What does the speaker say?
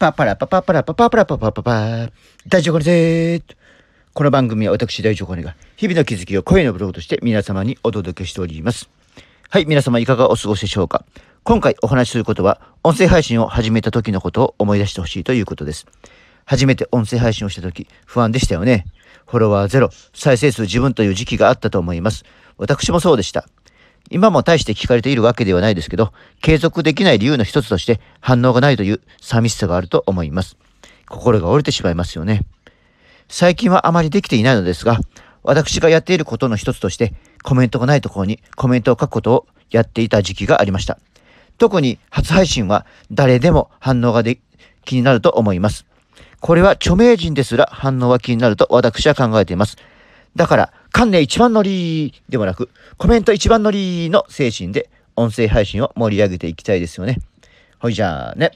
パパラパパパラパパパラパパパパ大丈夫ぜこの番組は私大丈夫が日々の気づきを声のブログとして皆様にお届けしております。はい、皆様いかがお過ごしでしょうか今回お話しすることは音声配信を始めた時のことを思い出してほしいということです。初めて音声配信をした時不安でしたよね。フォロワーゼロ、再生数自分という時期があったと思います。私もそうでした。今も大して聞かれているわけではないですけど、継続できない理由の一つとして反応がないという寂しさがあると思います。心が折れてしまいますよね。最近はあまりできていないのですが、私がやっていることの一つとして、コメントがないところにコメントを書くことをやっていた時期がありました。特に初配信は誰でも反応がで気になると思います。これは著名人ですら反応は気になると私は考えています。だから、関連一番乗りでもなく、コメント一番乗りの精神で音声配信を盛り上げていきたいですよね。ほいじゃあね。